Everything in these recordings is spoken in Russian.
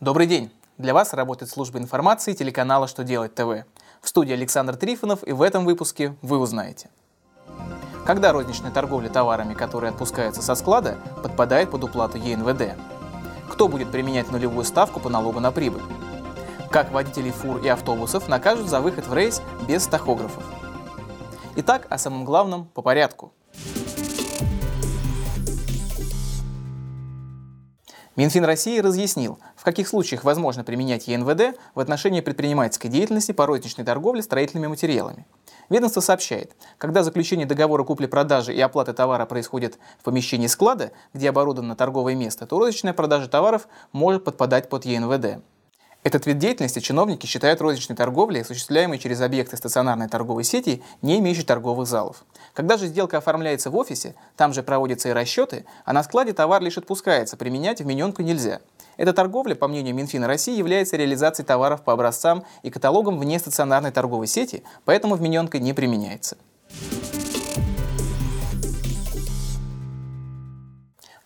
Добрый день! Для вас работает служба информации телеканала «Что делать ТВ». В студии Александр Трифонов и в этом выпуске вы узнаете. Когда розничная торговля товарами, которые отпускаются со склада, подпадает под уплату ЕНВД? Кто будет применять нулевую ставку по налогу на прибыль? Как водителей фур и автобусов накажут за выход в рейс без тахографов? Итак, о самом главном по порядку – Минфин России разъяснил, в каких случаях возможно применять ЕНВД в отношении предпринимательской деятельности по розничной торговле строительными материалами. Ведомство сообщает, когда заключение договора купли-продажи и оплаты товара происходит в помещении склада, где оборудовано торговое место, то розничная продажа товаров может подпадать под ЕНВД. Этот вид деятельности чиновники считают розничной торговлей, осуществляемой через объекты стационарной торговой сети, не имеющей торговых залов. Когда же сделка оформляется в офисе, там же проводятся и расчеты, а на складе товар лишь отпускается, применять вмененку нельзя. Эта торговля, по мнению Минфина России, является реализацией товаров по образцам и каталогам вне стационарной торговой сети, поэтому вмененка не применяется.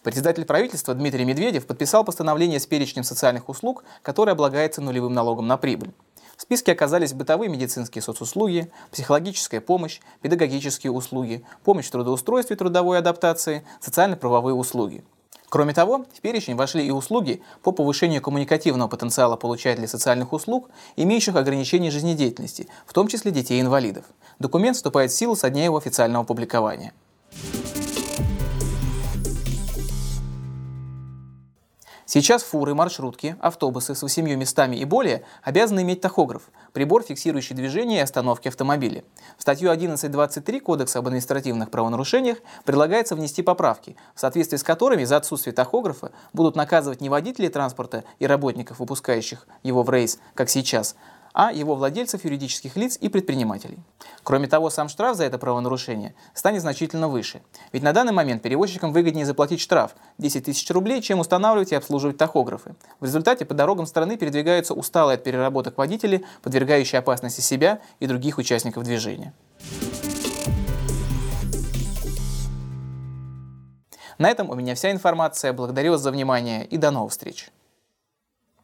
Председатель правительства Дмитрий Медведев подписал постановление с перечнем социальных услуг, которое облагается нулевым налогом на прибыль. В списке оказались бытовые медицинские соцуслуги, психологическая помощь, педагогические услуги, помощь в трудоустройстве трудовой адаптации, социально-правовые услуги. Кроме того, в перечень вошли и услуги по повышению коммуникативного потенциала получателей социальных услуг, имеющих ограничения жизнедеятельности, в том числе детей-инвалидов. Документ вступает в силу со дня его официального публикования. Сейчас фуры, маршрутки, автобусы с 8 местами и более обязаны иметь тахограф – прибор, фиксирующий движение и остановки автомобиля. В статью 11.23 Кодекса об административных правонарушениях предлагается внести поправки, в соответствии с которыми за отсутствие тахографа будут наказывать не водителей транспорта и работников, выпускающих его в рейс, как сейчас, а его владельцев юридических лиц и предпринимателей. Кроме того, сам штраф за это правонарушение станет значительно выше. Ведь на данный момент перевозчикам выгоднее заплатить штраф 10 тысяч рублей, чем устанавливать и обслуживать тахографы. В результате по дорогам страны передвигаются усталые от переработок водители, подвергающие опасности себя и других участников движения. На этом у меня вся информация. Благодарю вас за внимание и до новых встреч.